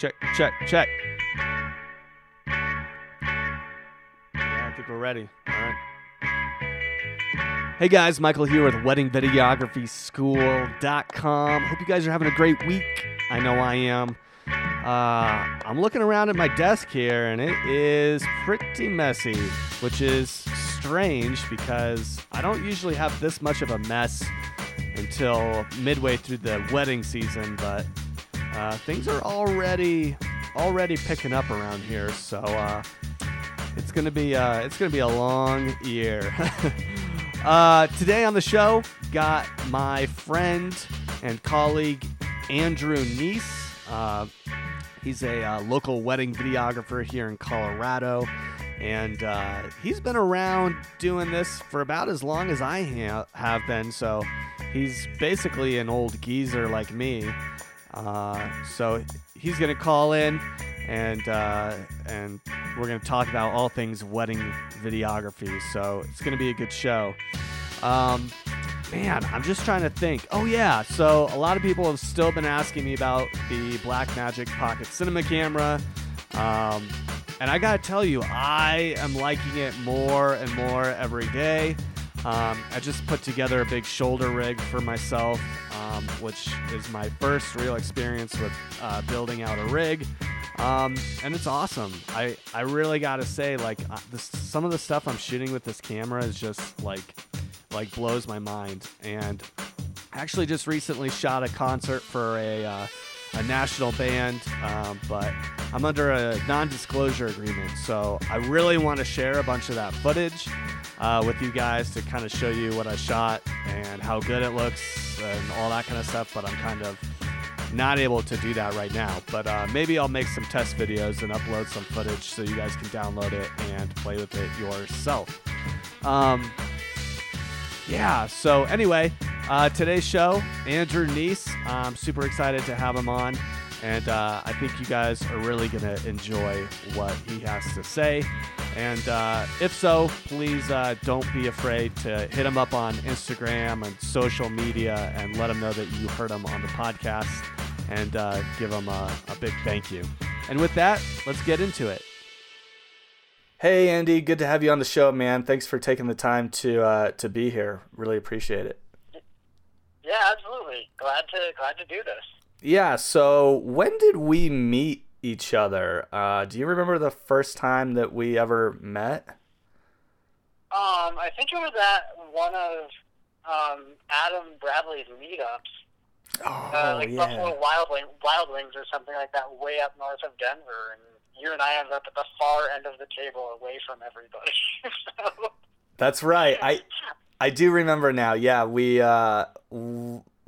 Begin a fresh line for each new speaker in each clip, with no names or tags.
check, check, check. Yeah, I think we're ready. All right. Hey guys, Michael here with WeddingVideographySchool.com. Hope you guys are having a great week. I know I am. Uh, I'm looking around at my desk here and it is pretty messy, which is strange because I don't usually have this much of a mess until midway through the wedding season, but uh, things are already already picking up around here. So uh, it's gonna be uh, it's gonna be a long year. uh, today on the show, got my friend and colleague Andrew Nease. Uh, he's a uh, local wedding videographer here in Colorado. And he's been around doing this for about as long as I ha- have been. So he's basically an old geezer like me. Uh, so he's gonna call in, and uh, and we're gonna talk about all things wedding videography. So it's gonna be a good show. Um, man, I'm just trying to think. Oh yeah, so a lot of people have still been asking me about the Blackmagic Pocket Cinema camera. Um, and I gotta tell you, I am liking it more and more every day. Um, I just put together a big shoulder rig for myself, um, which is my first real experience with uh, building out a rig. Um, and it's awesome. I, I really gotta say, like, uh, this, some of the stuff I'm shooting with this camera is just like, like blows my mind. And I actually just recently shot a concert for a, uh, a national band, um, but I'm under a non-disclosure agreement, so I really want to share a bunch of that footage uh, with you guys to kind of show you what I shot and how good it looks and all that kind of stuff. But I'm kind of not able to do that right now. But uh, maybe I'll make some test videos and upload some footage so you guys can download it and play with it yourself. Um, yeah. So anyway, uh, today's show, Andrew Nease. I'm super excited to have him on, and uh, I think you guys are really gonna enjoy what he has to say. And uh, if so, please uh, don't be afraid to hit him up on Instagram and social media and let him know that you heard him on the podcast and uh, give him a, a big thank you. And with that, let's get into it. Hey Andy, good to have you on the show, man. Thanks for taking the time to uh, to be here. Really appreciate it.
Yeah, absolutely. Glad to glad to do this.
Yeah. So when did we meet each other? Uh, do you remember the first time that we ever met?
Um, I think it was at one of um, Adam Bradley's meetups,
Oh
uh, like
yeah.
Buffalo Wild, Wing, Wild Wings or something like that, way up north of Denver. And you and I ended up at the far end of the table, away from everybody. so,
That's right. I I do remember now. Yeah, we uh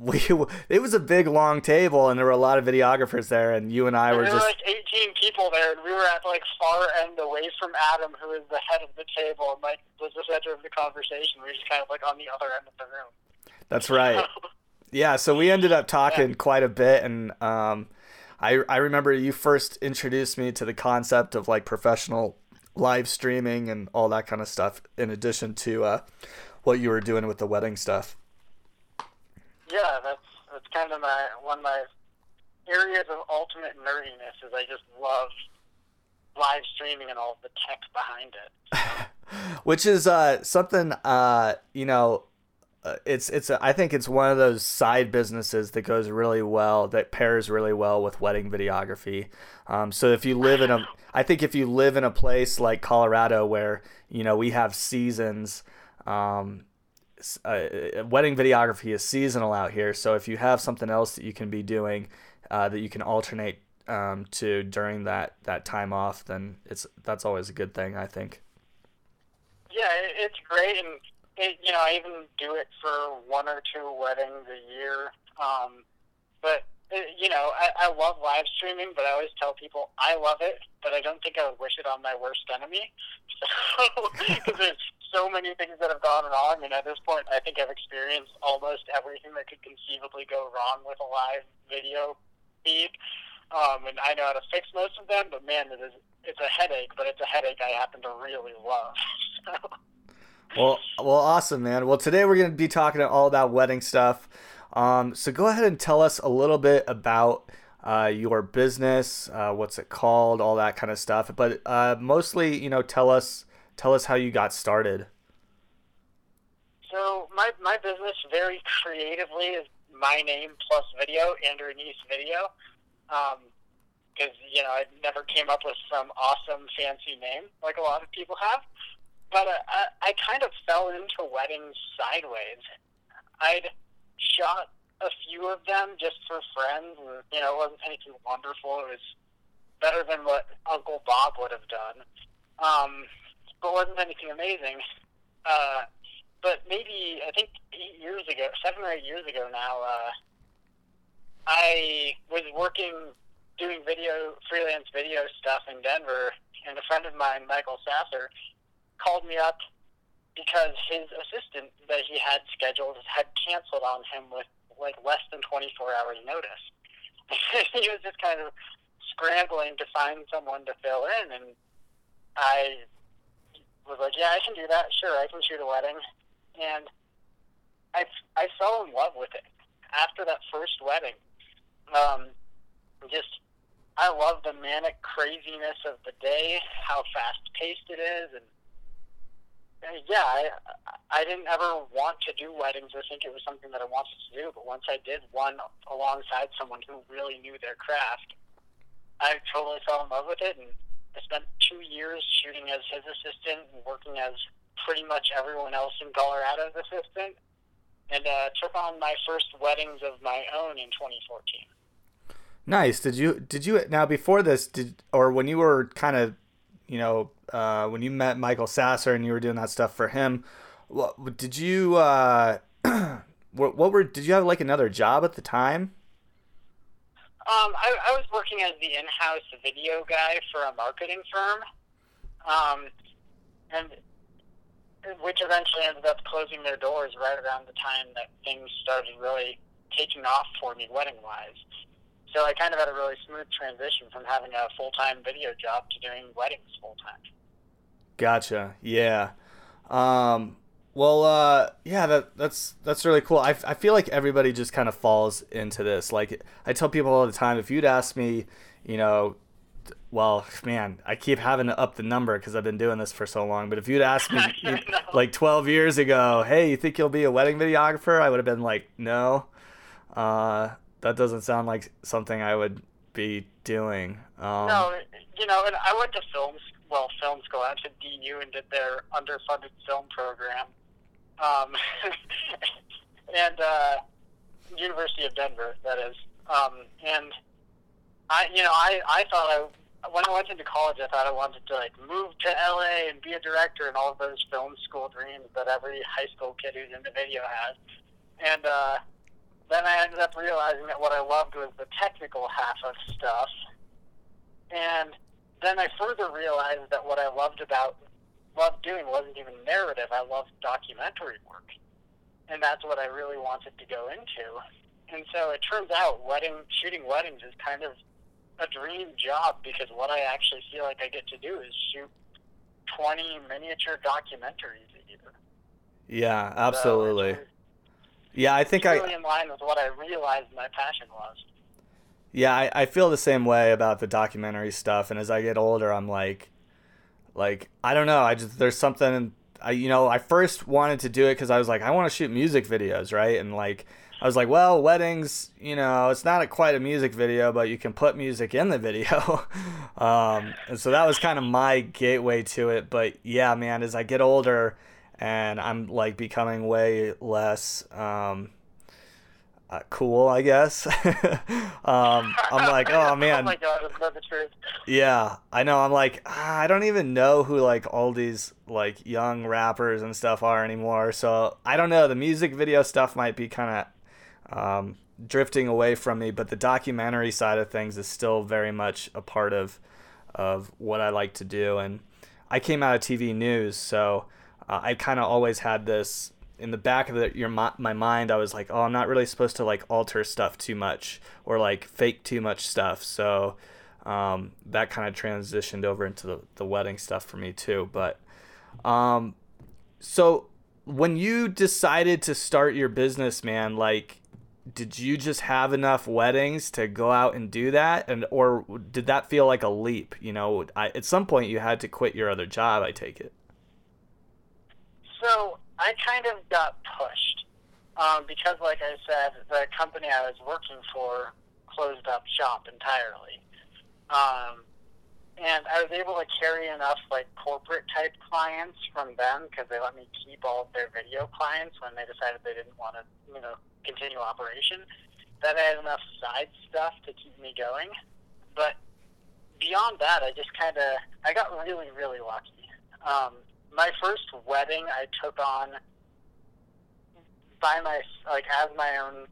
we it was a big long table and there were a lot of videographers there and you and I
there
were
were
just
like 18 people there, and we were at like far end, away from Adam, who is the head of the table, and like was the center of the conversation. We were just kind of like on the other end of the room.
That's right. Yeah, so we ended up talking quite a bit and um I I remember you first introduced me to the concept of like professional live streaming and all that kind of stuff in addition to uh what you were doing with the wedding stuff.
Yeah, that's that's kind of my one of my areas of ultimate nerdiness is I just love live streaming and all the tech behind it.
which is uh, something uh, you know uh, it's it's a, I think it's one of those side businesses that goes really well that pairs really well with wedding videography. Um, so if you live in a I think if you live in a place like Colorado where you know we have seasons um, uh, wedding videography is seasonal out here. So if you have something else that you can be doing uh, that you can alternate um, to during that that time off, then it's that's always a good thing. I think.
Yeah, it's great, and it, you know I even do it for one or two weddings a year. Um, but it, you know I, I love live streaming, but I always tell people I love it, but I don't think I would wish it on my worst enemy. So because so many things that have gone wrong, and at this point, I think I've experienced almost everything that could conceivably go wrong with a live video feed. Um, and I know how to fix most of them, but man, it is it's a headache, but it's a headache I happen to really love. So,
Well, well, awesome, man. Well, today we're going to be talking all about wedding stuff. Um, so go ahead and tell us a little bit about
uh, your business, uh, what's it called, all that kind of stuff. But uh, mostly, you know, tell us tell us how you got started.
So my my business very creatively is my name plus video, Andrew Nease Video. because um, you know I never came up with some awesome fancy name like a lot of people have, but uh, I, I kind of fell into weddings sideways. I'd shot a few of them just for friends, and you know, it wasn't anything wonderful. It was better than what Uncle Bob would have done, um, but wasn't anything amazing. Uh, but maybe I think eight years ago, seven or eight years ago now, uh, I was working doing video freelance video stuff in Denver, and a friend of mine, Michael Sasser, called me up because his assistant that he had scheduled had canceled on him with like less than 24 hours notice. he was just kind of scrambling to find someone to fill in, and I was like, "Yeah, I can do that. Sure, I can shoot a wedding." And I I fell in love with it after that first wedding. Um, just I love the manic craziness of the day, how fast paced it is, and yeah, I, I didn't ever want to do weddings or think it was something that I wanted to do, but once I did one alongside someone who really knew their craft, I totally fell in love with it, and I spent two years shooting as his assistant and working as pretty much everyone else in Colorado's assistant, and uh, took on my first weddings of my own in 2014.
Nice. Did you did you now before this did or when you were kind of you know, uh, when you met Michael Sasser and you were doing that stuff for him, what did you? Uh, what, what were? Did you have like another job at the time?
Um, I, I was working as the in-house video guy for a marketing firm, um, and which eventually ended up closing their doors right around the time that things started really taking off for me wedding-wise. So I kind of had a really smooth transition from having a full time video job to doing weddings full time.
Gotcha. Yeah. Um, well, uh, yeah, that that's that's really cool. I, I feel like everybody just kind of falls into this. Like I tell people all the time, if you'd ask me, you know, well, man, I keep having to up the number because I've been doing this for so long. But if you'd asked me like 12 years ago, hey, you think you'll be a wedding videographer? I would have been like, no. Uh, that doesn't sound like something I would be doing. Um,
no, you know, and I went to films, well, film school. I went to DU and did their underfunded film program, um, and uh, University of Denver, that is. Um, and I, you know, I, I thought I when I went into college, I thought I wanted to like move to LA and be a director and all of those film school dreams that every high school kid who's into video has. And uh, then I ended up realizing that what I loved was the technical half of stuff. And then I further realized that what I loved about loved doing wasn't even narrative. I loved documentary work. And that's what I really wanted to go into. And so it turns out wedding shooting weddings is kind of a dream job because what I actually feel like I get to do is shoot 20 miniature documentaries a year.
Yeah, absolutely. So yeah, I think I
really
I.
in line with what I realized my passion was.
Yeah, I, I feel the same way about the documentary stuff, and as I get older, I'm like, like I don't know, I just there's something I you know I first wanted to do it because I was like I want to shoot music videos, right? And like I was like, well, weddings, you know, it's not a, quite a music video, but you can put music in the video. um, and so that was kind of my gateway to it. But yeah, man, as I get older and I'm like becoming way less um, uh, cool, I guess. um, I'm like, oh man.
oh my god, that's the truth.
Yeah, I know. I'm like, ah, I don't even know who like all these like young rappers and stuff are anymore. So I don't know. The music video stuff might be kind of um, drifting away from me, but the documentary side of things is still very much a part of of what I like to do. And I came out of TV news, so uh, I kind of always had this in the back of the, your my mind. I was like, oh, I'm not really supposed to like alter stuff too much or like fake too much stuff. So um, that kind of transitioned over into the, the wedding stuff for me too. But um, so when you decided to start your business, man, like did you just have enough weddings to go out and do that and or did that feel like a leap you know I, at some point you had to quit your other job i take it
so i kind of got pushed um, because like i said the company i was working for closed up shop entirely um, and I was able to carry enough like corporate type clients from them because they let me keep all of their video clients when they decided they didn't want to, you know, continue operation. That I had enough side stuff to keep me going, but beyond that, I just kind of I got really really lucky. Um, my first wedding I took on by my like as my own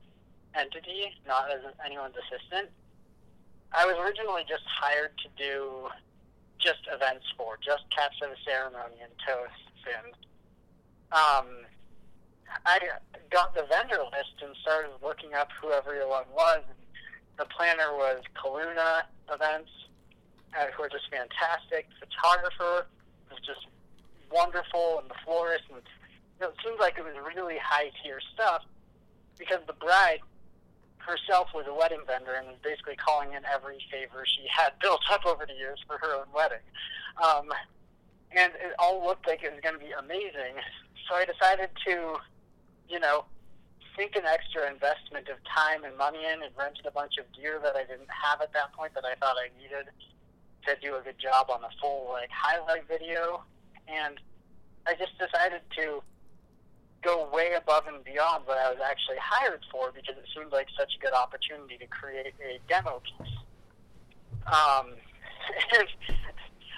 entity, not as anyone's assistant. I was originally just hired to do just events for, just capture the ceremony and toasts. And um, I got the vendor list and started looking up who everyone was. And the planner was Kaluna Events, uh, who are just fantastic. Photographer was just wonderful, and the florist. And you know, it seemed like it was really high tier stuff because the bride herself was a wedding vendor and was basically calling in every favor she had built up over the years for her own wedding. Um, and it all looked like it was going to be amazing. So I decided to, you know, sink an extra investment of time and money in and rented a bunch of gear that I didn't have at that point that I thought I needed to do a good job on the full like highlight video. And I just decided to go way above and beyond what I was actually hired for because it seemed like such a good opportunity to create a demo piece. Um, and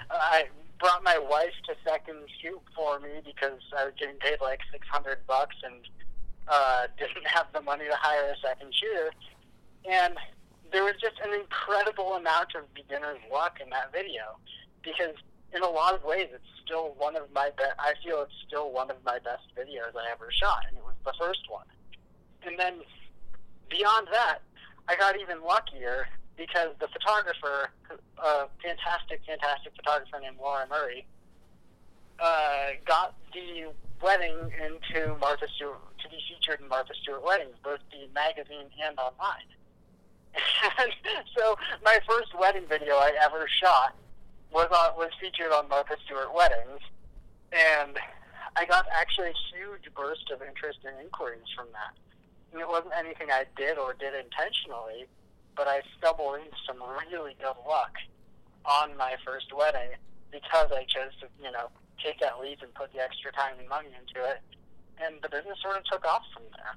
I brought my wife to second shoot for me because I was getting paid like six hundred bucks and uh, didn't have the money to hire a second shooter. And there was just an incredible amount of beginner's luck in that video because in a lot of ways, it's still one of my best. I feel it's still one of my best videos I ever shot, and it was the first one. And then beyond that, I got even luckier because the photographer, a fantastic, fantastic photographer named Laura Murray, uh, got the wedding into Martha Stewart to be featured in Martha Stewart Weddings, both the magazine and online. and so my first wedding video I ever shot was on, was featured on Martha Stewart Weddings, and I got actually a huge burst of interest and inquiries from that. And it wasn't anything I did or did intentionally, but I stumbled into some really good luck on my first wedding because I chose to, you know, take that leap and put the extra time and money into it. And the business sort of took off from there.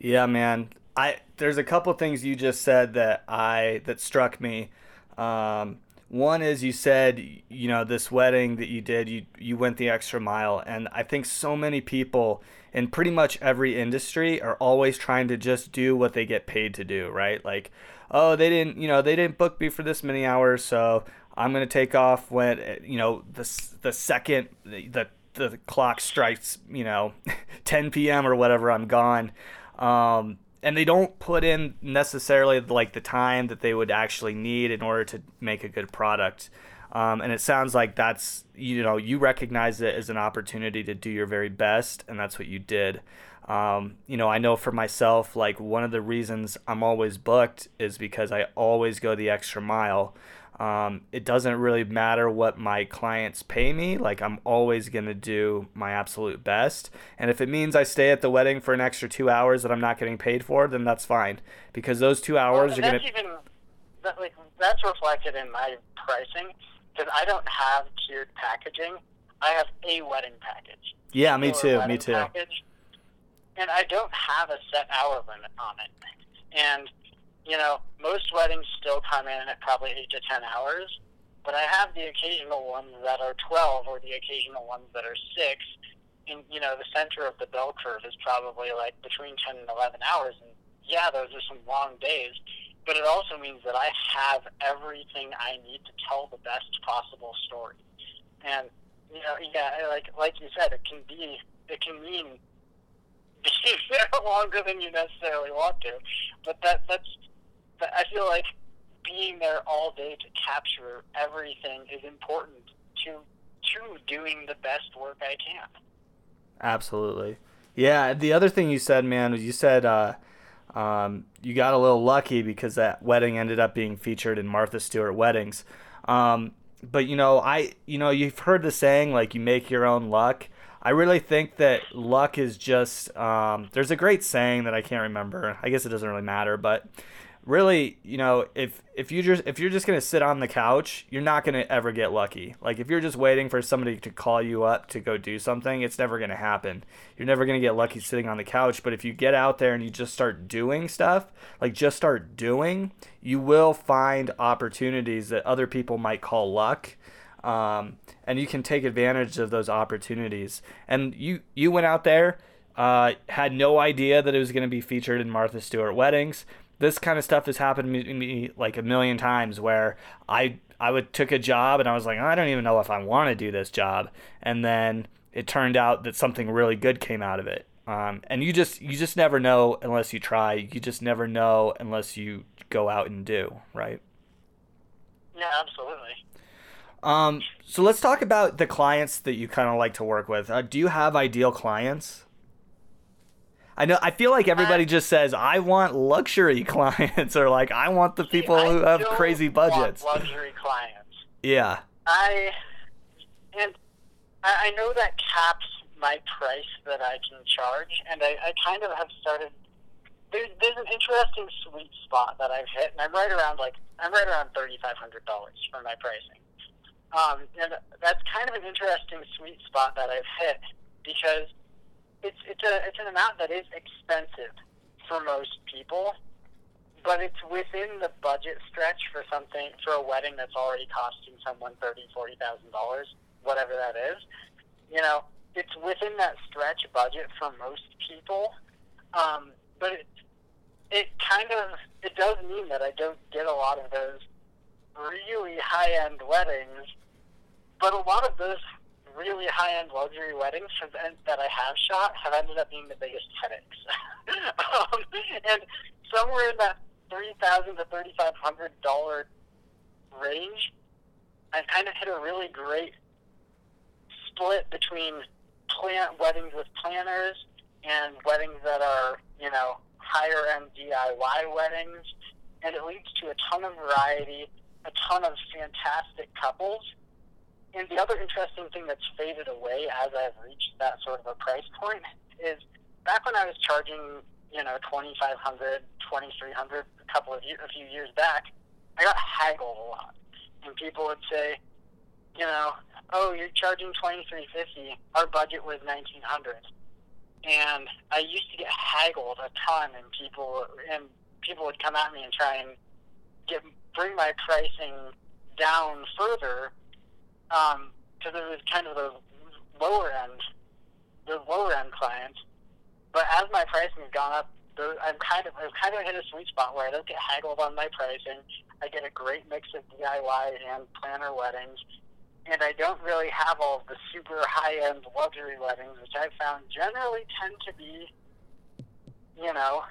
Yeah, man. I there's a couple things you just said that I that struck me. Um, one is you said, you know, this wedding that you did, you you went the extra mile, and I think so many people in pretty much every industry are always trying to just do what they get paid to do, right? Like, oh, they didn't, you know, they didn't book me for this many hours, so I'm gonna take off when, you know, the the second the the clock strikes, you know, 10 p.m. or whatever, I'm gone. Um, and they don't put in necessarily like the time that they would actually need in order to make a good product. Um, and it sounds like that's you know you recognize it as an opportunity to do your very best, and that's what you did. Um, you know, I know for myself, like one of the reasons I'm always booked is because I always go the extra mile. Um, it doesn't really matter what my clients pay me. Like, I'm always going to do my absolute best. And if it means I stay at the wedding for an extra two hours that I'm not getting paid for, then that's fine. Because those two hours well, are going to.
even that, like, That's reflected in my pricing. Because I don't have tiered packaging, I have a wedding package.
Yeah, me too. Me too. Package,
and I don't have a set hour limit on it. And you know, most weddings still come in at probably eight to ten hours, but I have the occasional ones that are twelve or the occasional ones that are six. And you know, the center of the bell curve is probably like between ten and eleven hours. And yeah, those are some long days, but it also means that I have everything I need to tell the best possible story. And you know, yeah, like like you said, it can be it can mean being there longer than you necessarily want to, but that that's I feel like being there all day to capture everything is important to to doing the best work I can.
Absolutely. Yeah, the other thing you said, man, was you said uh, um, you got a little lucky because that wedding ended up being featured in Martha Stewart weddings. Um, but you know, I you know you've heard the saying like you make your own luck. I really think that luck is just um, there's a great saying that I can't remember. I guess it doesn't really matter, but really, you know, if if you just if you're just gonna sit on the couch, you're not gonna ever get lucky. Like if you're just waiting for somebody to call you up to go do something, it's never gonna happen. You're never gonna get lucky sitting on the couch. But if you get out there and you just start doing stuff, like just start doing, you will find opportunities that other people might call luck. Um, and you can take advantage of those opportunities. And you you went out there, uh, had no idea that it was going to be featured in Martha Stewart weddings this kind of stuff has happened to me like a million times where I I would took a job and I was like, I don't even know if I want to do this job, and then it turned out that something really good came out of it. Um, and you just you just never know unless you try. You just never know unless you go out and do, right?
Yeah, absolutely.
Um, so let's talk about the clients that you kind of like to work with. Uh, do you have ideal clients? I know. I feel like everybody just says, "I want luxury clients," or like, "I want the people
See,
who have crazy budgets."
luxury clients.
Yeah.
I and I, I know that caps my price that I can charge, and I, I kind of have started. There's there's an interesting sweet spot that I've hit, and I'm right around like I'm right around thirty five hundred dollars for my pricing. Um, and that's kind of an interesting sweet spot that I've hit because it's it's a it's an amount that is expensive for most people, but it's within the budget stretch for something for a wedding that's already costing someone thirty forty thousand dollars, whatever that is. You know, it's within that stretch budget for most people, um, but it it kind of it does mean that I don't get a lot of those really high end weddings, but a lot of those really high end luxury weddings have, that I have shot have ended up being the biggest headaches. um, and somewhere in that three thousand to thirty five hundred dollar range, I kind of hit a really great split between plan weddings with planners and weddings that are you know higher end DIY weddings, and it leads to a ton of variety, a ton of fantastic couples and the other interesting thing that's faded away as I've reached that sort of a price point is back when I was charging, you know, twenty five hundred, twenty three hundred a couple of years, a few years back, I got haggled a lot, and people would say, you know, oh, you're charging twenty three fifty. Our budget was nineteen hundred, and I used to get haggled a ton, and people and people would come at me and try and get bring my pricing down further um, it was kind of the lower end, the lower end clients. But as my pricing has gone up, I'm kind of I've kind of hit a sweet spot where I don't get haggled on my pricing. I get a great mix of DIY and planner weddings, and I don't really have all the super high end luxury weddings, which I've found generally tend to be, you know,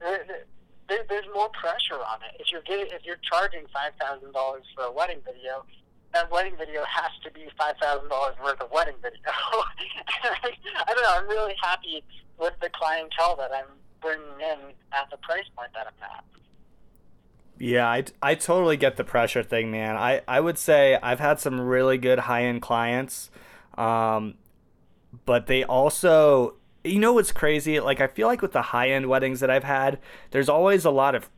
there, there's more pressure on it. If you're getting, if you're charging five thousand dollars for a wedding video, that wedding video has to be five thousand dollars worth of wedding video. I don't know. I'm really happy with the clientele that I'm bringing in at the price point that I'm at.
Yeah, I, I totally get the pressure thing, man. I, I would say I've had some really good high end clients, um, but they also, you know, what's crazy? Like, I feel like with the high end weddings that I've had, there's always a lot of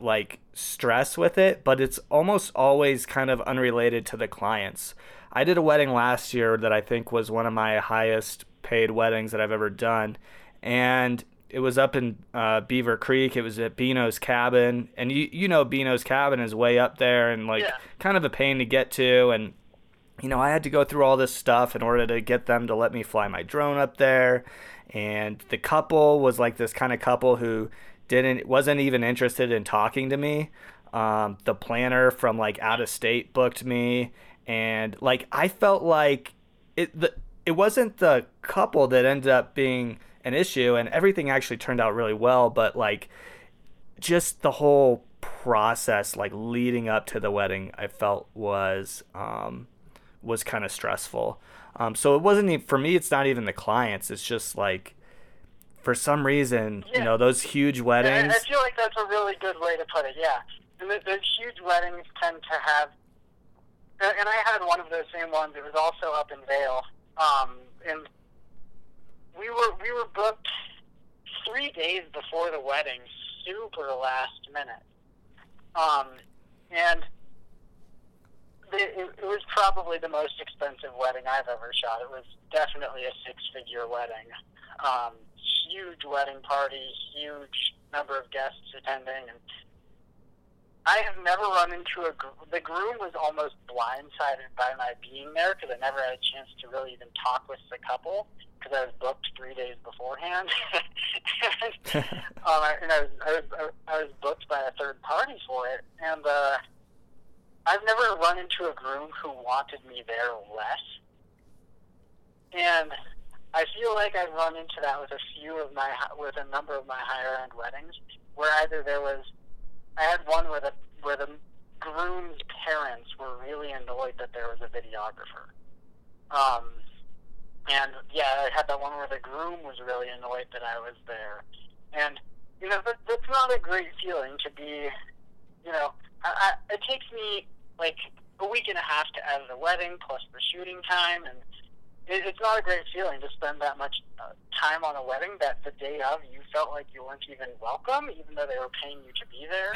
like stress with it, but it's almost always kind of unrelated to the clients. I did a wedding last year that I think was one of my highest paid weddings that I've ever done, and it was up in uh, Beaver Creek. It was at Beano's Cabin, and you you know Beano's Cabin is way up there and like
yeah.
kind of a pain to get to, and you know I had to go through all this stuff in order to get them to let me fly my drone up there, and the couple was like this kind of couple who didn't wasn't even interested in talking to me. Um, the planner from like out of state booked me, and like I felt like it the it wasn't the couple that ended up being an issue, and everything actually turned out really well. But like just the whole process, like leading up to the wedding, I felt was um, was kind of stressful. Um, so it wasn't even, for me. It's not even the clients. It's just like for some reason, yeah. you know, those huge weddings.
I, I feel like that's a really good way to put it. Yeah, and the, those huge weddings tend to have. And I had one of those same ones. It was also up in Vail, um, and we were we were booked three days before the wedding, super last minute. Um, and it, it was probably the most expensive wedding I've ever shot. It was definitely a six-figure wedding. Um, huge wedding party, huge number of guests attending, and I have never run into a. The groom was almost blindsided by my being there because I never had a chance to really even talk with the couple because I was booked three days beforehand, and, um, and I was, I was I was booked by a third party for it, and uh, I've never run into a groom who wanted me there less, and I feel like I've run into that with a few of my with a number of my higher end weddings, where either there was I had one where the where the groom's parents were really annoyed that there was a videographer. Um, and yeah, I had that one where the groom was really annoyed that I was there. And you know, that, that's not a great feeling to be. You know, I, I, it takes me like a week and a half to edit a wedding plus the shooting time and it, it's not a great feeling to spend that much uh, time on a wedding that the day of you felt like you weren't even welcome, even though they were paying you to be there.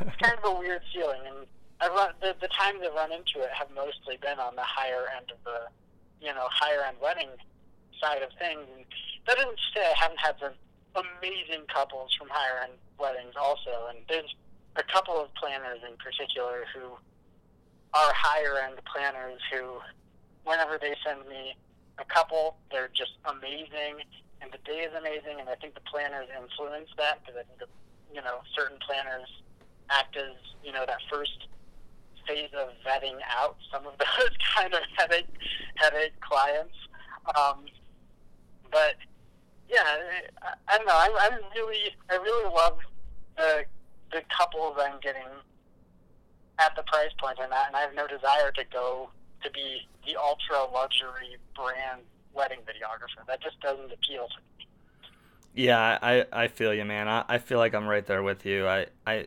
it's kind of a weird feeling, and I run the the times I run into it have mostly been on the higher end of the, you know, higher end wedding side of things. And that doesn't say I haven't had some amazing couples from higher end weddings also, and there's a couple of planners in particular who are higher end planners who, whenever they send me a couple. They're just amazing, and the day is amazing. And I think the planners influence that because I think the, you know certain planners act as you know that first phase of vetting out some of those kind of headache headache clients. Um, but yeah, I, I don't know. I, I really I really love the the couples I'm getting at the price point and that, and I have no desire to go to be the ultra luxury brand wedding videographer. That just doesn't appeal to me.
Yeah, I, I feel you, man. I, I feel like I'm right there with you. I I,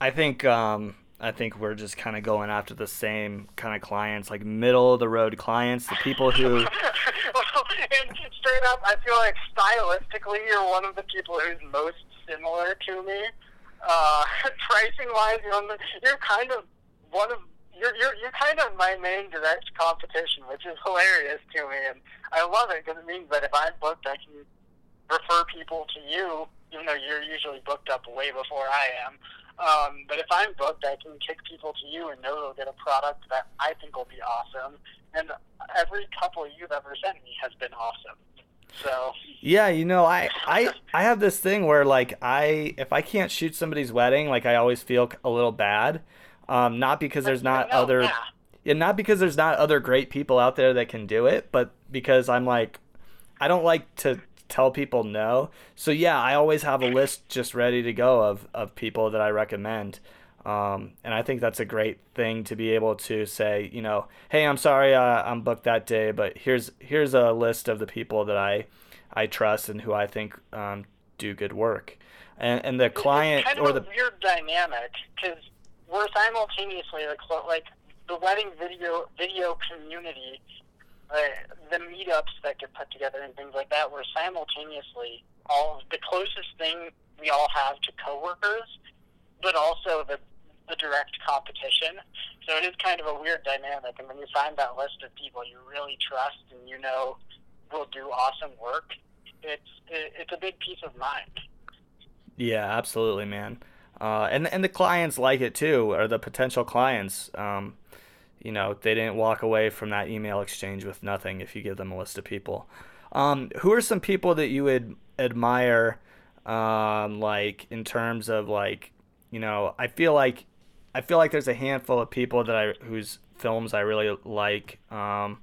I think um I think we're just kind of going after the same kind of clients, like middle of the road clients, the people who.
well, and straight up, I feel like stylistically, you're one of the people who's most similar to me. Uh, pricing wise, you're, the, you're kind of one of you're, you're, you're kind of my main direct competition, which is hilarious to me. And I love it because it means that if I'm booked, I can refer people to you, even though you're usually booked up way before I am. Um, but if I'm booked, I can kick people to you and know they'll get a product that I think will be awesome. And every couple you've ever sent me has been awesome. So
yeah, you know, I I I have this thing where like I if I can't shoot somebody's wedding, like I always feel a little bad. Um, not because there's not other, yeah. and not because there's not other great people out there that can do it, but because I'm like, I don't like to tell people no. So yeah, I always have a list just ready to go of of people that I recommend. Um, and I think that's a great thing to be able to say, you know, hey, I'm sorry uh, I'm booked that day, but here's here's a list of the people that I I trust and who I think um, do good work. And, and the client
it's kind
or
of
the
weird dynamic because we're simultaneously like like the wedding video video community, uh, the meetups that get put together and things like that. We're simultaneously all the closest thing we all have to coworkers, but also the the direct competition. So it is kind of a weird dynamic. And when you find that list of people you really trust and you know will do awesome work, it's it, it's a big peace of mind.
Yeah, absolutely, man uh, and and the clients like it too, or the potential clients. Um, you know, they didn't walk away from that email exchange with nothing if you give them a list of people. Um, who are some people that you would admire, um, like in terms of like, you know, I feel like, I feel like there's a handful of people that I whose films I really like. Um,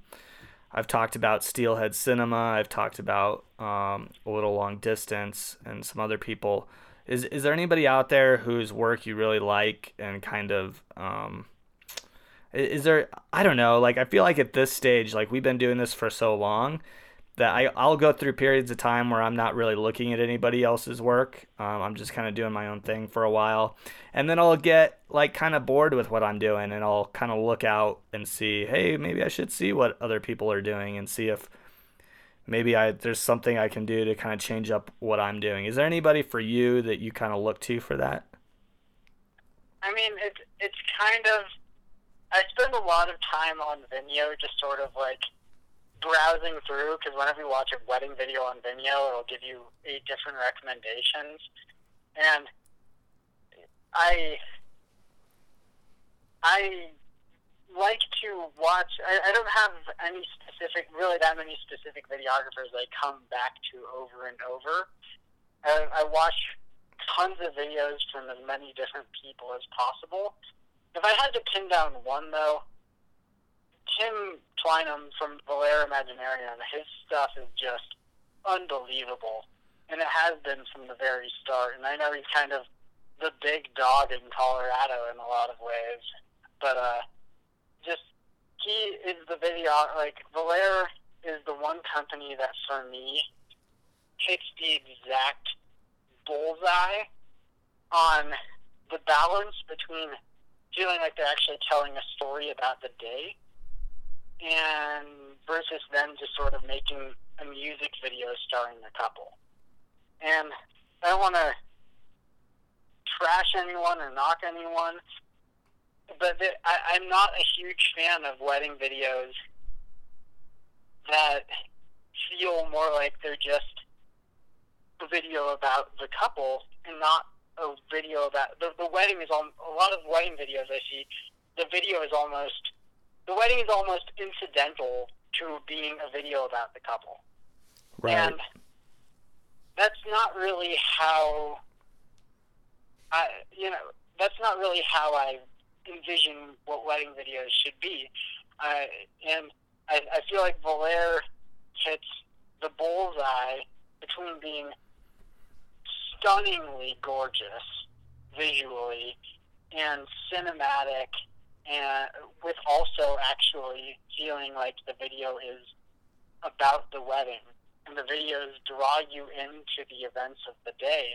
I've talked about Steelhead Cinema. I've talked about um, a little long distance and some other people. Is is there anybody out there whose work you really like and kind of um, is there I don't know like I feel like at this stage like we've been doing this for so long that I I'll go through periods of time where I'm not really looking at anybody else's work. Um, I'm just kind of doing my own thing for a while, and then I'll get like kind of bored with what I'm doing, and I'll kind of look out and see, hey, maybe I should see what other people are doing and see if maybe I there's something I can do to kind of change up what I'm doing. Is there anybody for you that you kind of look to for that?
I mean, it's it's kind of I spend a lot of time on Vimeo, just sort of like browsing through because whenever you watch a wedding video on Vimeo, it'll give you eight different recommendations, and I I like to watch. I, I don't have any specific, really that many specific videographers I come back to over and over. I, I watch tons of videos from as many different people as possible. If I had to pin down one though, Tim Twynham from Volair Imaginarium, his stuff is just unbelievable. And it has been from the very start. And I know he's kind of the big dog in Colorado in a lot of ways. But uh just he is the video like Volair is the one company that for me hits the exact bullseye on the balance between feeling like they're actually telling a story about the day and versus them just sort of making a music video starring the couple. And I don't want to trash anyone or knock anyone, but the, I, I'm not a huge fan of wedding videos that feel more like they're just a video about the couple and not a video about the, the wedding is all a lot of wedding videos I see the video is almost the wedding is almost incidental to being a video about the couple.
Right.
And that's not really how I you know, that's not really how I envision what wedding videos should be. Uh, and I, I feel like Volair hits the bullseye between being stunningly gorgeous visually and cinematic and with also actually feeling like the video is about the wedding and the videos draw you into the events of the day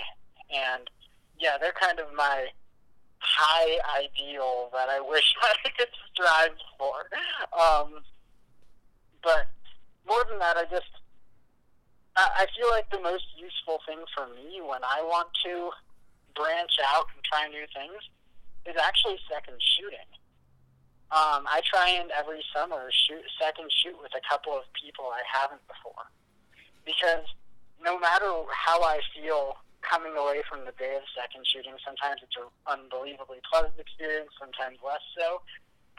and yeah they're kind of my high ideal that I wish I could strive for. Um, but more than that, I just I feel like the most useful thing for me when I want to branch out and try new things is actually second shooting. Um, I try and every summer shoot second shoot with a couple of people I haven't before, because no matter how I feel coming away from the day of second shooting, sometimes it's an unbelievably pleasant experience, sometimes less so.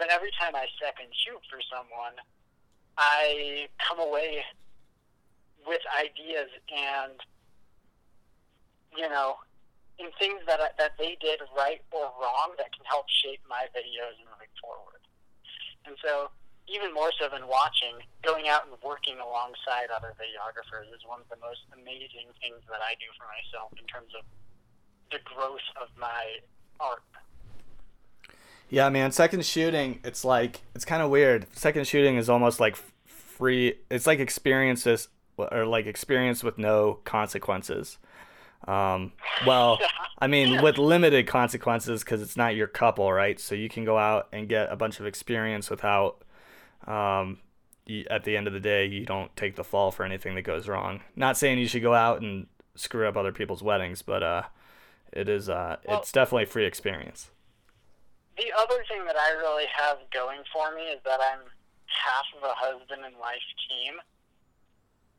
But every time I second shoot for someone, I come away with ideas and, you know, in things that I, that they did right or wrong that can help shape my videos moving forward. And so even more so than watching, going out and working alongside other videographers is one of the most amazing things that I do for myself in terms of the growth of my art.
Yeah, man. Second shooting, it's like it's kind of weird. Second shooting is almost like free. It's like experiences or like experience with no consequences. Um, well, I mean, with limited consequences because it's not your couple, right? So you can go out and get a bunch of experience without um, at the end of the day, you don't take the fall for anything that goes wrong. Not saying you should go out and screw up other people's weddings, but uh, it is uh, well, it's definitely a free experience.
The other thing that I really have going for me is that I'm half of a husband and wife team.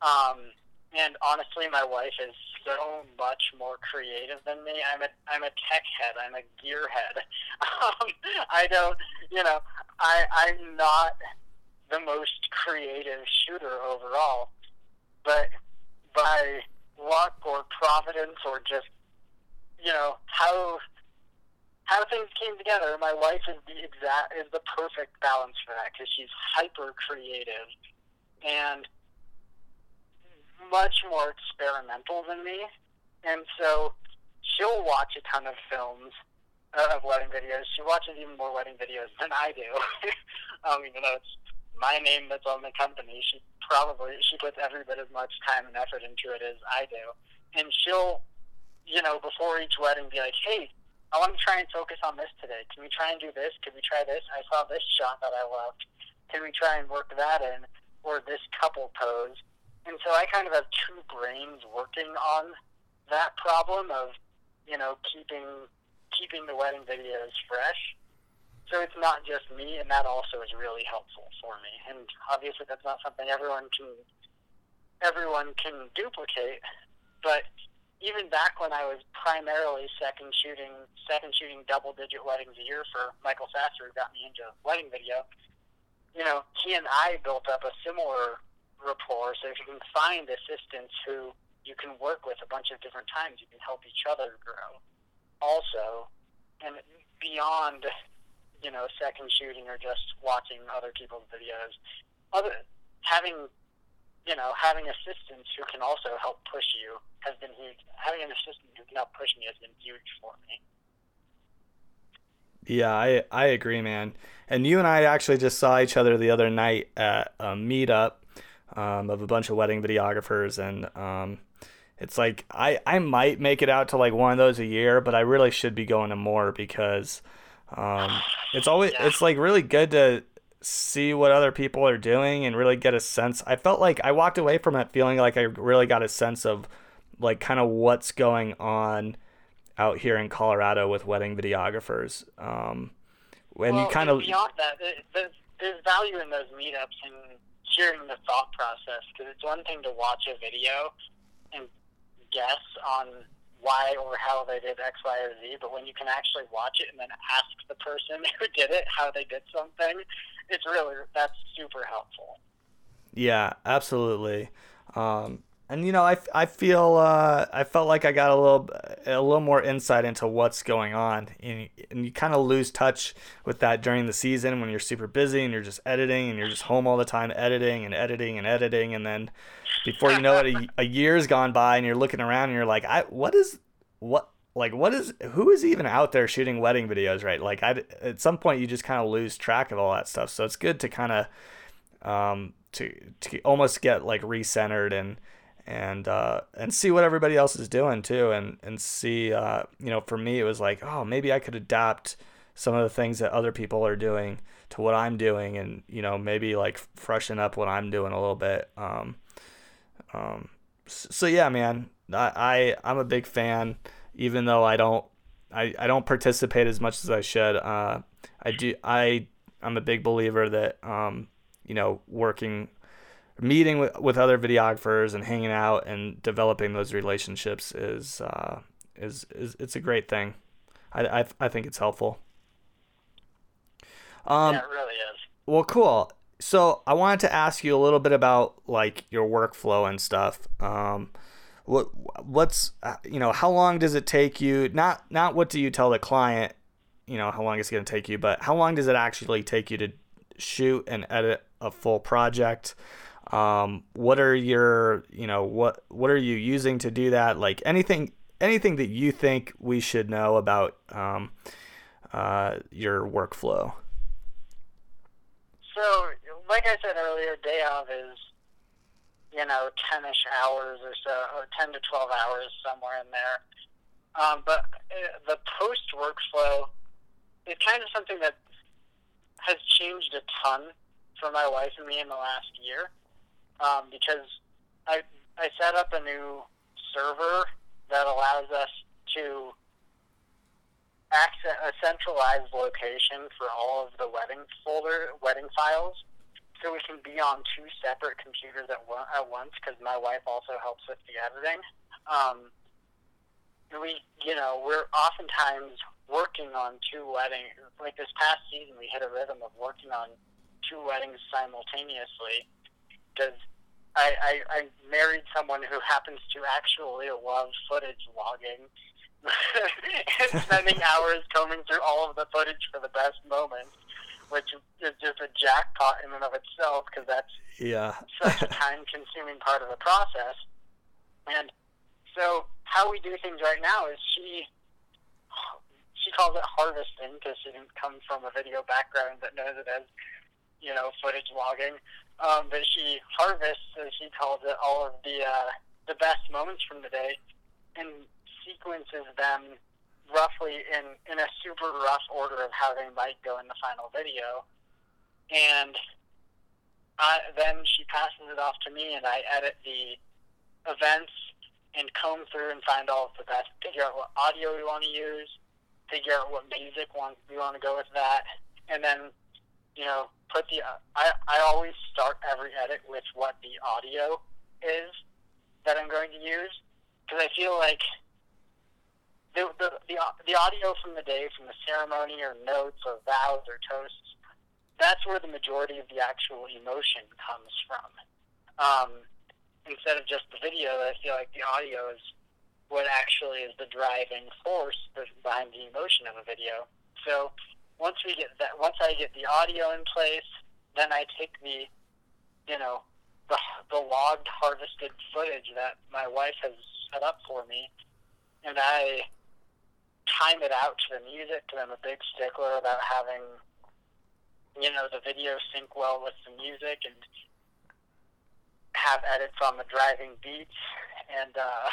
Um, and honestly, my wife is so much more creative than me. I'm a I'm a tech head. I'm a gear head. Um, I don't, you know, I I'm not the most creative shooter overall. But by luck or providence or just you know how how things came together, my wife is the exact is the perfect balance for that because she's hyper creative and much more experimental than me, and so she'll watch a ton of films uh, of wedding videos. She watches even more wedding videos than I do, um, even though it's my name that's on the company. She probably she puts every bit as much time and effort into it as I do, and she'll, you know, before each wedding, be like, "Hey, I want to try and focus on this today. Can we try and do this? Can we try this? I saw this shot that I loved. Can we try and work that in, or this couple pose?" And so I kind of have two brains working on that problem of, you know, keeping keeping the wedding videos fresh so it's not just me, and that also is really helpful for me. And obviously, that's not something everyone can everyone can duplicate. But even back when I was primarily second shooting second shooting double digit weddings a year for Michael Sasser, who got me into wedding video, you know, he and I built up a similar rapport. So if you can find assistants who you can work with a bunch of different times, you can help each other grow. Also, and beyond you know, second shooting or just watching other people's videos. Other having you know, having assistants who can also help push you has been huge. Having an assistant who can help push me has been huge for me.
Yeah, I I agree, man. And you and I actually just saw each other the other night at a meetup um, of a bunch of wedding videographers, and um, it's like I I might make it out to like one of those a year, but I really should be going to more because um, it's always yeah. it's like really good to see what other people are doing and really get a sense. I felt like I walked away from it feeling like I really got a sense of like kind of what's going on out here in Colorado with wedding videographers. Um,
when well, you kind of beyond that, there's, there's value in those meetups and hearing the thought process because it's one thing to watch a video and guess on why or how they did X, Y, or Z, but when you can actually watch it and then ask the person who did it how they did something, it's really that's super helpful.
Yeah, absolutely. Um, and you know, I, I feel uh, I felt like I got a little a little more insight into what's going on, and, and you kind of lose touch with that during the season when you're super busy and you're just editing and you're just home all the time editing and editing and editing, and then before you know it, a, a year's gone by and you're looking around and you're like, I what is what like what is who is even out there shooting wedding videos right? Like I, at some point you just kind of lose track of all that stuff. So it's good to kind of um to to almost get like recentered and and uh, and see what everybody else is doing too, and and see uh, you know for me it was like oh maybe I could adapt some of the things that other people are doing to what I'm doing, and you know maybe like freshen up what I'm doing a little bit. Um, um, so yeah, man, I, I am a big fan, even though I don't I, I don't participate as much as I should. Uh, I do I I'm a big believer that um, you know working meeting with, with other videographers and hanging out and developing those relationships is uh, is, is it's a great thing. I, I, I think it's helpful.
Um, yeah, it really is.
Well, cool. So I wanted to ask you a little bit about like your workflow and stuff. Um, what what's uh, you know how long does it take you? Not not what do you tell the client? You know how long it's going to take you, but how long does it actually take you to shoot and edit a full project? Um, what are your you know what what are you using to do that? Like anything anything that you think we should know about um, uh, your workflow?
So like i said earlier day of is you know 10ish hours or so or 10 to 12 hours somewhere in there. Um, but uh, the post workflow is kind of something that has changed a ton for my wife and me in the last year um, because I I set up a new server that allows us to access a centralized location for all of the wedding folder wedding files, so we can be on two separate computers at one, at once. Because my wife also helps with the editing. Um, we, you know, we're oftentimes working on two weddings. Like this past season, we hit a rhythm of working on two weddings simultaneously because I, I, I married someone who happens to actually love footage logging and spending hours combing through all of the footage for the best moments, which is just a jackpot in and of itself because that's
yeah
such a time-consuming part of the process. And so, how we do things right now is she she calls it harvesting because she didn't come from a video background that knows it as you know, footage logging. Um, but she harvests, as she calls it, all of the uh, the best moments from the day and sequences them roughly in in a super rough order of how they might go in the final video. And uh, then she passes it off to me, and I edit the events and comb through and find all of the best. Figure out what audio we want to use, figure out what music we want to go with that, and then you know put the. I I always start every edit with what the audio is that I'm going to use because I feel like the, the the the audio from the day, from the ceremony or notes or vows or toasts, that's where the majority of the actual emotion comes from. Um, instead of just the video, I feel like the audio is what actually is the driving force behind the emotion of a video. So once we get that, once I get the audio in place, then I take the, you know, the the logged harvested footage that my wife has set up for me, and I time it out to the music. Because I'm a big stickler about having, you know, the video sync well with the music and have edits on the driving beats and uh,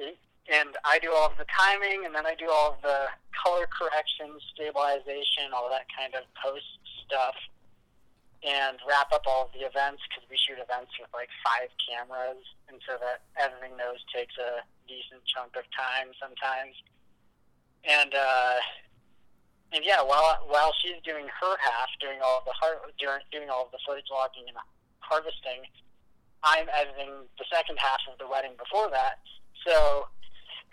and I do all of the timing and then I do all of the color correction, stabilization, all that kind of post stuff and wrap up all of the events because we shoot events with like five cameras and so that editing those takes a decent chunk of time sometimes and uh and yeah while while she's doing her half doing all the hard doing, doing all of the footage logging and harvesting, I'm editing the second half of the wedding before that. So,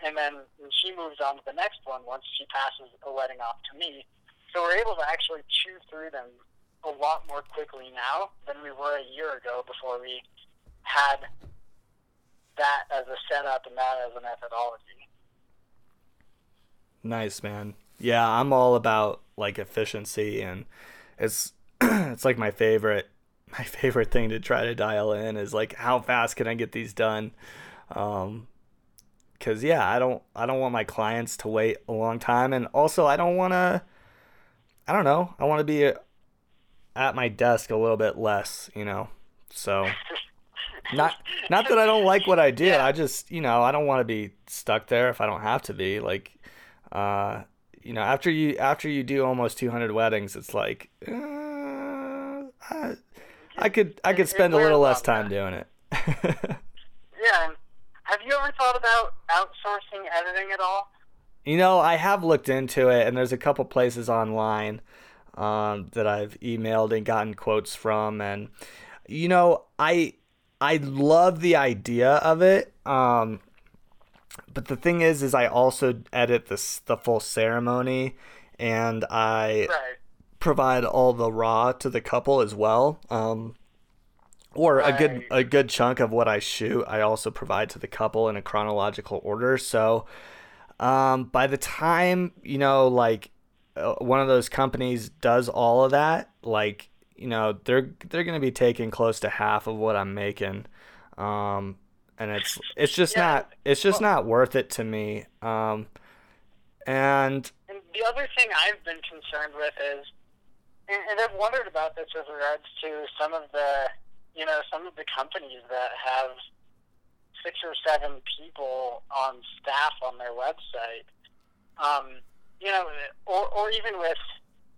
and then she moves on to the next one once she passes the wedding off to me. So we're able to actually chew through them a lot more quickly now than we were a year ago before we had that as a setup and that as a methodology.
Nice, man. Yeah, I'm all about like efficiency and it's it's like my favorite my favorite thing to try to dial in is like how fast can I get these done? Um, cause yeah, I don't I don't want my clients to wait a long time, and also I don't want to. I don't know. I want to be at my desk a little bit less, you know. So not not that I don't like what I did. Yeah. I just you know I don't want to be stuck there if I don't have to be. Like, uh, you know, after you after you do almost 200 weddings, it's like. Uh, I, I could I could spend a little less time doing it.
yeah. Have you ever thought about outsourcing editing at all?
You know, I have looked into it, and there's a couple places online um, that I've emailed and gotten quotes from, and you know, I I love the idea of it. Um, but the thing is, is I also edit this the full ceremony, and I
right
provide all the raw to the couple as well. Um, or a good a good chunk of what I shoot, I also provide to the couple in a chronological order. So, um, by the time you know, like uh, one of those companies does all of that, like you know, they're they're gonna be taking close to half of what I'm making, um, and it's it's just yeah. not it's just well, not worth it to me. Um, and
and the other thing I've been concerned with is and, and I've wondered about this with regards to some of the, you know, some of the companies that have six or seven people on staff on their website. Um, you know, or, or even with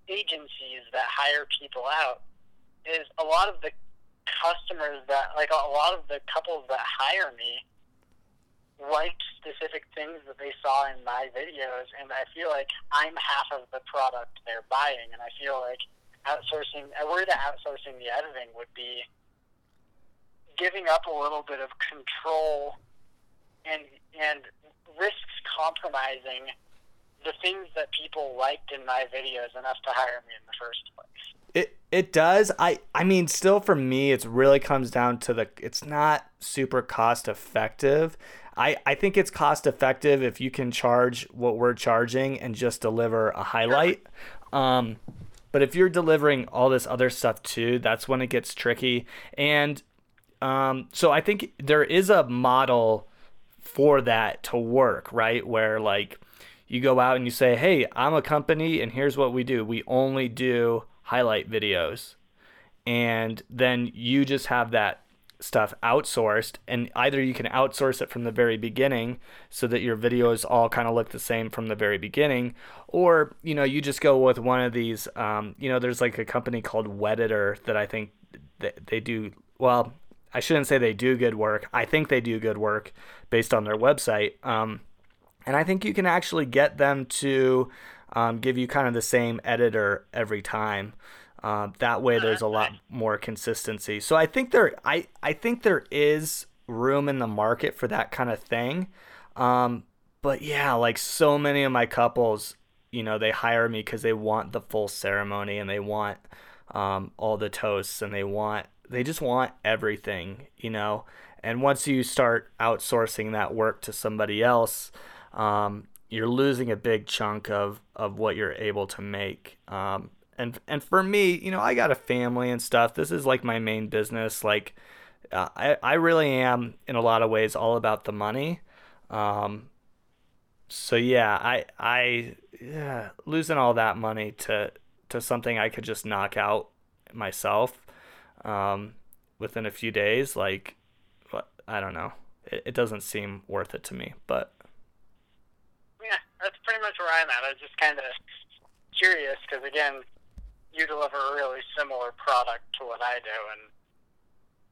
agencies that hire people out, is a lot of the customers that, like a lot of the couples that hire me, like specific things that they saw in my videos, and I feel like I'm half of the product they're buying, and I feel like outsourcing. I worry that outsourcing the editing would be giving up a little bit of control and and risks compromising the things that people liked in my videos enough to hire me in the first place.
It it does. I I mean still for me it's really comes down to the it's not super cost effective. I, I think it's cost effective if you can charge what we're charging and just deliver a highlight. Um, but if you're delivering all this other stuff too, that's when it gets tricky. And um, so I think there is a model for that to work, right? Where like you go out and you say, hey, I'm a company and here's what we do. We only do highlight videos. And then you just have that stuff outsourced and either you can outsource it from the very beginning so that your videos all kind of look the same from the very beginning or you know you just go with one of these um, you know there's like a company called Wedditor that i think they do well i shouldn't say they do good work i think they do good work based on their website um, and i think you can actually get them to um, give you kind of the same editor every time uh, that way, there's a lot more consistency. So I think there, I, I think there is room in the market for that kind of thing. Um, but yeah, like so many of my couples, you know, they hire me because they want the full ceremony and they want um, all the toasts and they want, they just want everything, you know. And once you start outsourcing that work to somebody else, um, you're losing a big chunk of, of what you're able to make. Um, and and for me, you know, I got a family and stuff. This is like my main business. Like, uh, I I really am in a lot of ways all about the money. Um, so yeah, I I yeah, losing all that money to to something I could just knock out myself um, within a few days, like what I don't know. It, it doesn't seem worth it to me, but
yeah, that's pretty much where I'm at. I was just kind of curious because again, you deliver a really similar product to what I do, and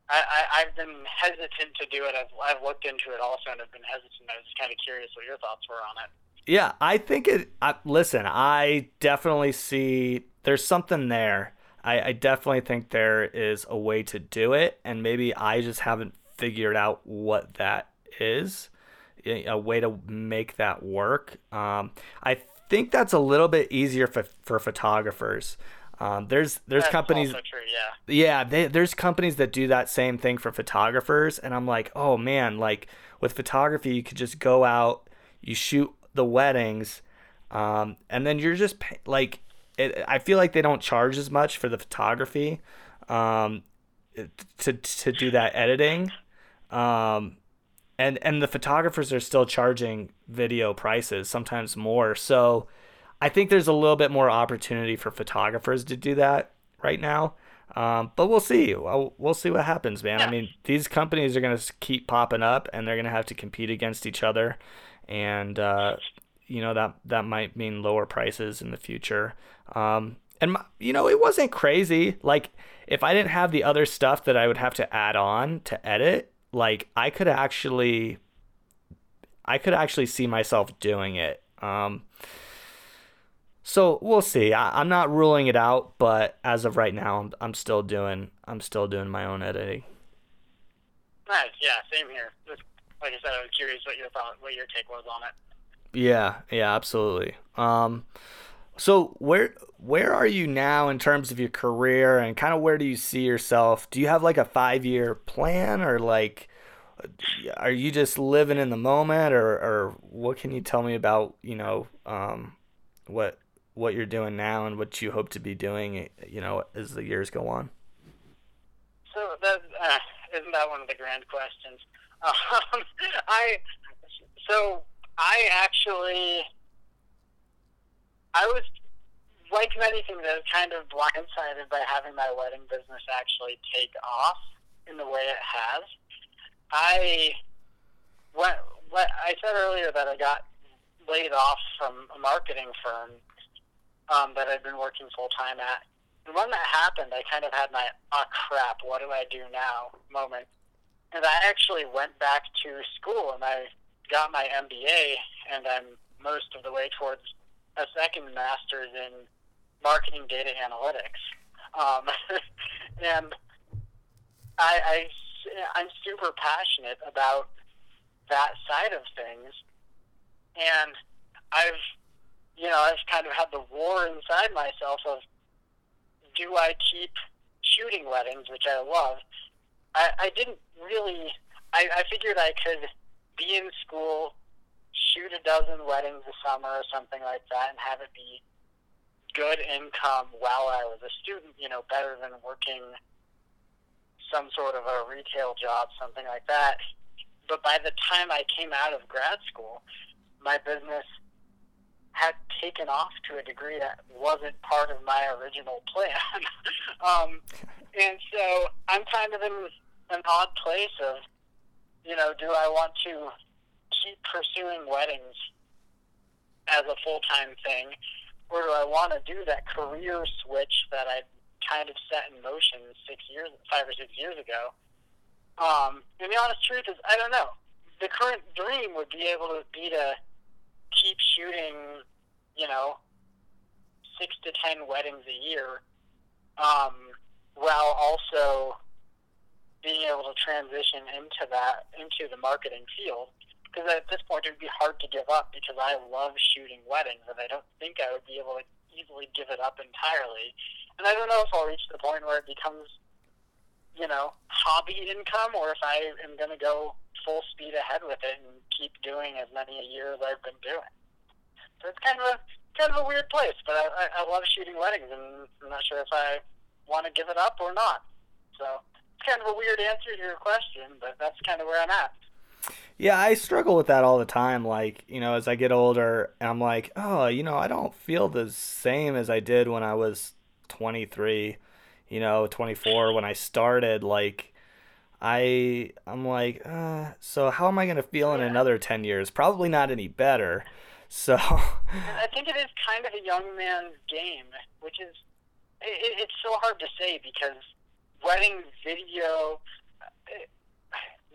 I, I, I've been hesitant to do it. I've, I've looked into it also, and I've been hesitant. I was just kind of curious what your thoughts were on it.
Yeah, I think it. I, listen, I definitely see there's something there. I, I definitely think there is a way to do it, and maybe I just haven't figured out what that is. A way to make that work. Um, I think that's a little bit easier for, for photographers. Um, there's there's
That's
companies.
True, yeah.
Yeah, they, there's companies that do that same thing for photographers, and I'm like, oh man, like with photography, you could just go out, you shoot the weddings, um, and then you're just like, it, I feel like they don't charge as much for the photography, um, to to do that editing, um, and and the photographers are still charging video prices, sometimes more. So I think there's a little bit more opportunity for photographers to do that right now. Um, but we'll see. We'll, we'll see what happens, man. I mean, these companies are going to keep popping up, and they're going to have to compete against each other, and uh, you know that that might mean lower prices in the future. Um, and my, you know, it wasn't crazy. Like if I didn't have the other stuff that I would have to add on to edit, like I could actually, I could actually see myself doing it. Um, so we'll see. I, am not ruling it out, but as of right now, I'm, I'm still doing I'm still doing my own editing.
Nice. Yeah. Same here. Just, like I said, I was curious what your thought, what your take was on it.
Yeah. Yeah. Absolutely. Um. So where where are you now in terms of your career and kind of where do you see yourself? Do you have like a five year plan or like? Are you just living in the moment, or, or what can you tell me about you know um, what what you're doing now and what you hope to be doing, you know, as the years go on?
So that uh, isn't that one of the grand questions. Um, I so I actually I was like many things I was kind of blindsided by having my wedding business actually take off in the way it has. I what what I said earlier that I got laid off from a marketing firm um, that I'd been working full time at. And when that happened, I kind of had my oh crap, what do I do now moment. And I actually went back to school and I got my MBA, and I'm most of the way towards a second master's in marketing data analytics. Um, and I, I, I'm super passionate about that side of things. And I've you know, I've kind of had the war inside myself of do I keep shooting weddings, which I love. I, I didn't really. I, I figured I could be in school, shoot a dozen weddings a summer or something like that, and have it be good income while I was a student. You know, better than working some sort of a retail job, something like that. But by the time I came out of grad school, my business had taken off to a degree that wasn't part of my original plan. um, and so I'm kind of in an odd place of, you know, do I want to keep pursuing weddings as a full time thing, or do I want to do that career switch that I kind of set in motion six years, five or six years ago? Um, and the honest truth is, I don't know. The current dream would be able to be to keep shooting, you know, six to ten weddings a year, um, while also transition into that into the marketing field. Because at this point, it would be hard to give up because I love shooting weddings, and I don't think I would be able to easily give it up entirely. And I don't know if I'll reach the point where it becomes you know, hobby income or if I am going to go full speed ahead with it and keep doing as many a year as I've been doing. So it's kind of a kind of a weird place, but I, I, love shooting weddings, and I'm not sure if I want to give it up or not. So kind of a weird answer to your question, but that's kind of where I'm at.
Yeah, I struggle with that all the time. Like, you know, as I get older, I'm like, oh, you know, I don't feel the same as I did when I was 23 you know, 24 when I started, like I I'm like, uh, so how am I gonna feel in another 10 years? Probably not any better. So
I think it is kind of a young man's game, which is it, it's so hard to say because wedding video,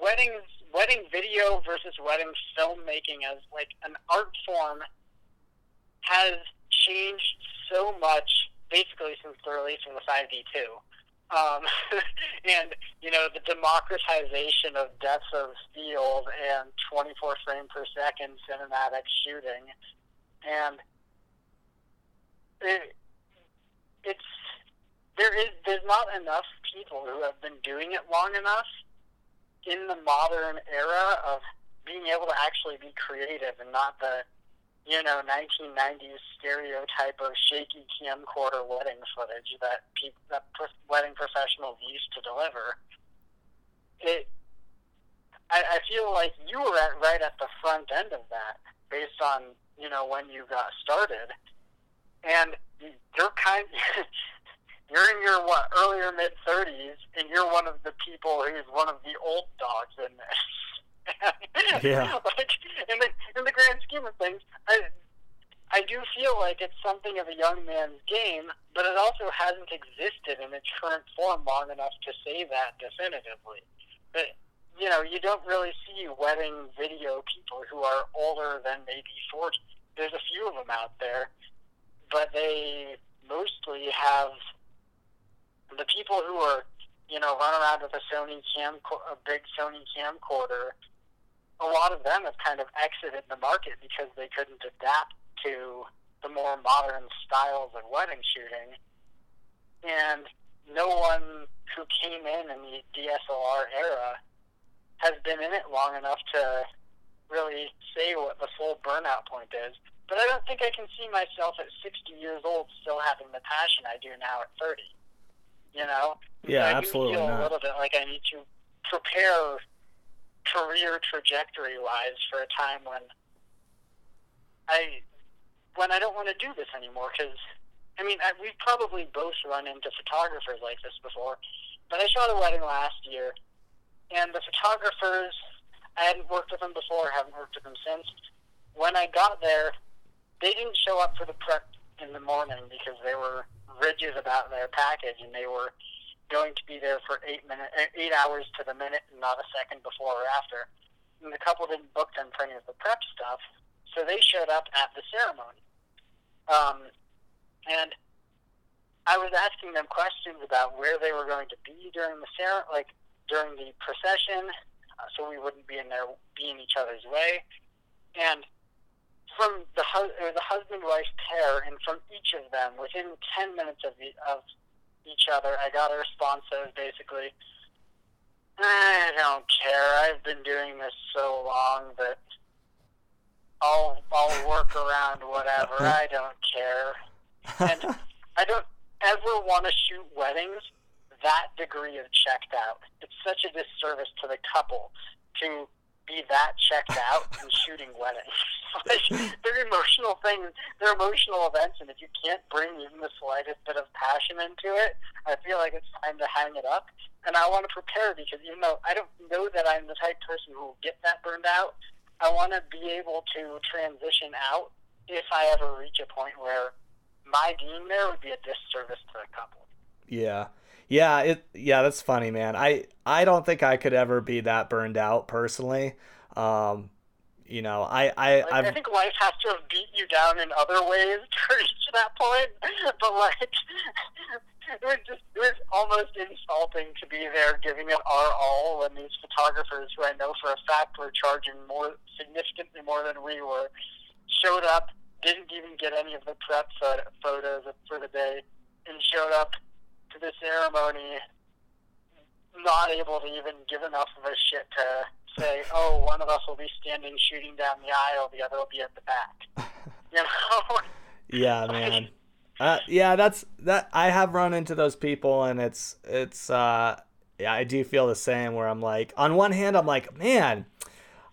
weddings, wedding video versus wedding filmmaking as like an art form has changed so much basically since the release of the 5D2. Um, and, you know, the democratization of depth of field and 24 frame per second cinematic shooting. And it, it's, there is, there's not enough people who have been doing it long enough in the modern era of being able to actually be creative and not the you know, 1990s stereotype of shaky camcorder wedding footage that people, that wedding professionals used to deliver. It, I, I feel like you were at right at the front end of that, based on you know when you got started, and you're kind. you're in your what earlier mid 30s, and you're one of the people who's one of the old dogs in this.
yeah.
like in the in the grand scheme of things, I I do feel like it's something of a young man's game, but it also hasn't existed in its current form long enough to say that definitively. But you know, you don't really see wedding video people who are older than maybe forty. There's a few of them out there, but they mostly have the people who are you know run around with a Sony cam a big Sony camcorder a lot of them have kind of exited the market because they couldn't adapt to the more modern styles of wedding shooting. And no one who came in in the DSLR era has been in it long enough to really say what the full burnout point is. But I don't think I can see myself at 60 years old still having the passion I do now at 30. You know?
Yeah,
I
absolutely
do feel
not.
a little bit like I need to prepare career trajectory wise for a time when I when I don't want to do this anymore because I mean I, we've probably both run into photographers like this before but I shot a wedding last year and the photographers I hadn't worked with them before haven't worked with them since when I got there they didn't show up for the prep in the morning because they were rigid about their package and they were going to be there for eight minutes, eight hours to the minute, and not a second before or after. And the couple didn't book them for any of the prep stuff, so they showed up at the ceremony. Um, and I was asking them questions about where they were going to be during the ceremony, like during the procession, uh, so we wouldn't be in their be in each other's way. And from the hu- the husband wife pair, and from each of them, within ten minutes of the of each other. I got a response that was basically, I don't care. I've been doing this so long that I'll I'll work around whatever. I don't care. And I don't ever want to shoot weddings that degree of checked out. It's such a disservice to the couple to be that checked out and shooting weddings. like, they're emotional things. They're emotional events, and if you can't bring even the slightest bit of passion into it, I feel like it's time to hang it up. And I want to prepare because even though I don't know that I'm the type person who will get that burned out, I want to be able to transition out if I ever reach a point where my being there would be a disservice to the couple.
Yeah. Yeah, it yeah, that's funny, man. I I don't think I could ever be that burned out personally. Um, you know, I I
like, I think life has to have beat you down in other ways to reach that point. But like, it was just it was almost insulting to be there giving it our all when these photographers, who I know for a fact were charging more significantly more than we were, showed up, didn't even get any of the prep photos for the day, and showed up to the ceremony not able to even give enough of a shit to say, oh, one of us will be standing shooting down the aisle, the other will be at the back. You know?
yeah, man. Uh, yeah, that's that. I have run into those people, and it's it's. uh Yeah, I do feel the same. Where I'm like, on one hand, I'm like, man,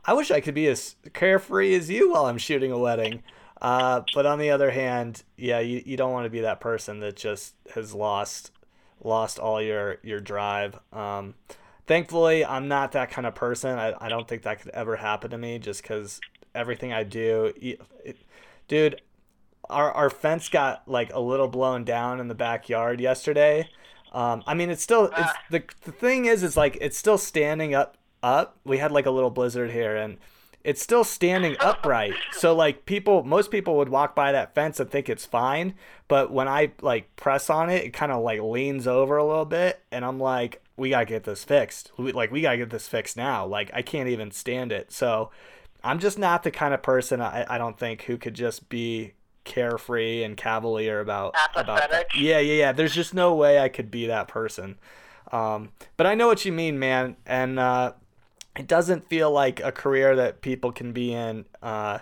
I wish I could be as carefree as you while I'm shooting a wedding. Uh, but on the other hand, yeah, you, you don't want to be that person that just has lost lost all your your drive. Um, thankfully, I'm not that kind of person. I, I don't think that could ever happen to me just because everything I do, it, dude. Our, our fence got like a little blown down in the backyard yesterday. Um, I mean, it's still it's ah. the the thing is, it's like it's still standing up up. We had like a little blizzard here, and it's still standing upright. So like people, most people would walk by that fence and think it's fine, but when I like press on it, it kind of like leans over a little bit, and I'm like, we gotta get this fixed. We, like we gotta get this fixed now. Like I can't even stand it. So I'm just not the kind of person I, I don't think who could just be carefree and cavalier about
Apathetic. about that.
Yeah, yeah, yeah. There's just no way I could be that person. Um, but I know what you mean, man. And uh, it doesn't feel like a career that people can be in. Uh,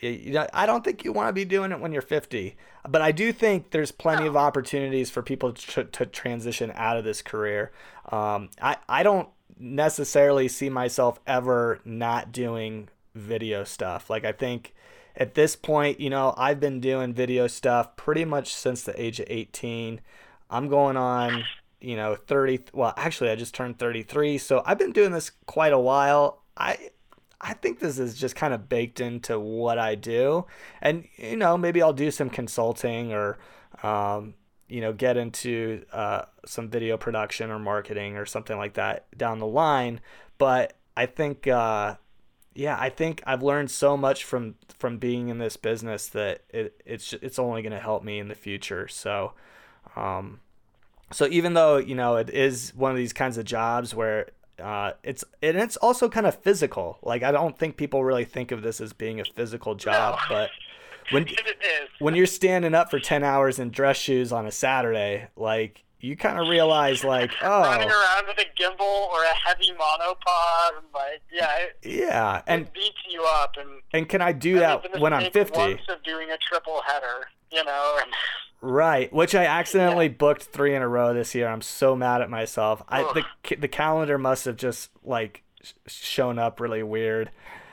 you know, I don't think you want to be doing it when you're 50, but I do think there's plenty of opportunities for people to, to transition out of this career. Um, I, I don't necessarily see myself ever not doing video stuff. Like, I think at this point, you know, I've been doing video stuff pretty much since the age of 18. I'm going on you know 30 well actually i just turned 33 so i've been doing this quite a while. I i think this is just kind of baked into what i do. And you know maybe i'll do some consulting or um, you know get into uh, some video production or marketing or something like that down the line. But i think uh, yeah i think i've learned so much from from being in this business that it, it's it's only going to help me in the future. So um, so even though you know it is one of these kinds of jobs where uh, it's and it's also kind of physical. Like I don't think people really think of this as being a physical job,
no.
but when when you're standing up for ten hours in dress shoes on a Saturday, like you kind of realize like oh
running around with a gimbal or a heavy monopod, like yeah, it,
yeah, and
beats you up. And
and can I do that when I'm fifty?
Of doing a triple header, you know. And,
Right, which I accidentally yeah. booked three in a row this year. I'm so mad at myself. I the the calendar must have just like shown up really weird,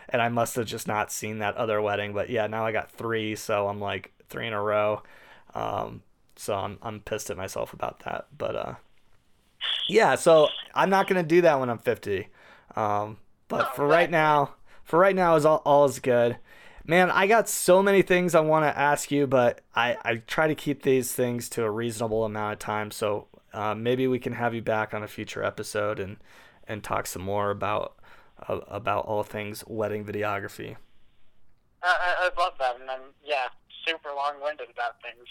and I must have just not seen that other wedding. But yeah, now I got three, so I'm like three in a row. Um, so I'm I'm pissed at myself about that. But uh, yeah, so I'm not gonna do that when I'm 50. Um, but for right now, for right now is all all is good. Man, I got so many things I want to ask you, but I, I try to keep these things to a reasonable amount of time. So uh, maybe we can have you back on a future episode and, and talk some more about uh, about all things wedding videography.
I, I love that, and I'm yeah, super long-winded about things.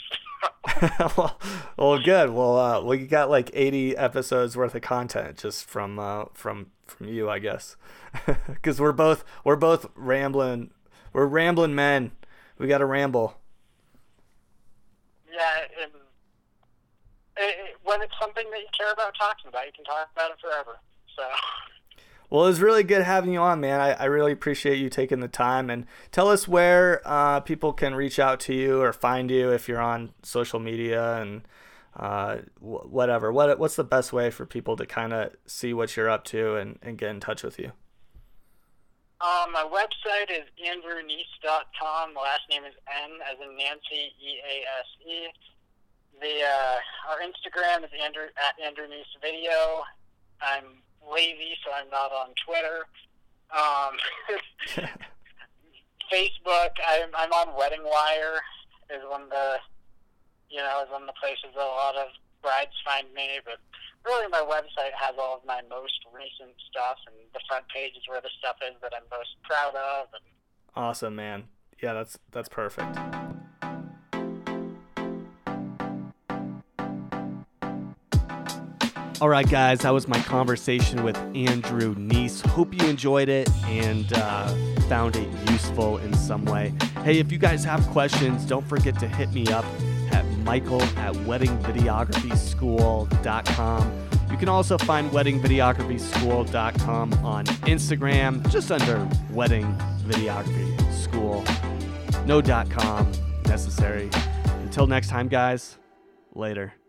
well, well, good. Well, uh, well, got like 80 episodes worth of content just from uh, from from you, I guess, because we're both we're both rambling we're rambling men. We got to ramble.
Yeah, and it, when it's something that you care about talking about, you can talk about it forever. So.
Well, it was really good having you on, man. I, I really appreciate you taking the time and tell us where uh, people can reach out to you or find you if you're on social media and uh, whatever. What what's the best way for people to kind of see what you're up to and, and get in touch with you?
Um, my website is. The last name is N as in Nancy, E A S E. The uh, our Instagram is Andrew at Andrew Video. I'm lazy, so I'm not on Twitter. Um, Facebook, I'm, I'm on Wedding Wire. Is one of the you know is one of the places that a lot of brides find me, but really my website has all of my most recent stuff, and the front page is where the stuff is that I'm most proud of. And
awesome, man. Yeah, that's that's perfect.
All right, guys, that was my conversation with Andrew Nease. Hope you enjoyed it and uh, found it useful in some way. Hey, if you guys have questions, don't forget to hit me up michael at weddingvideographyschool.com. You can also find weddingvideographyschool.com on Instagram, just under Wedding Videography School. No com necessary. Until next time, guys, later.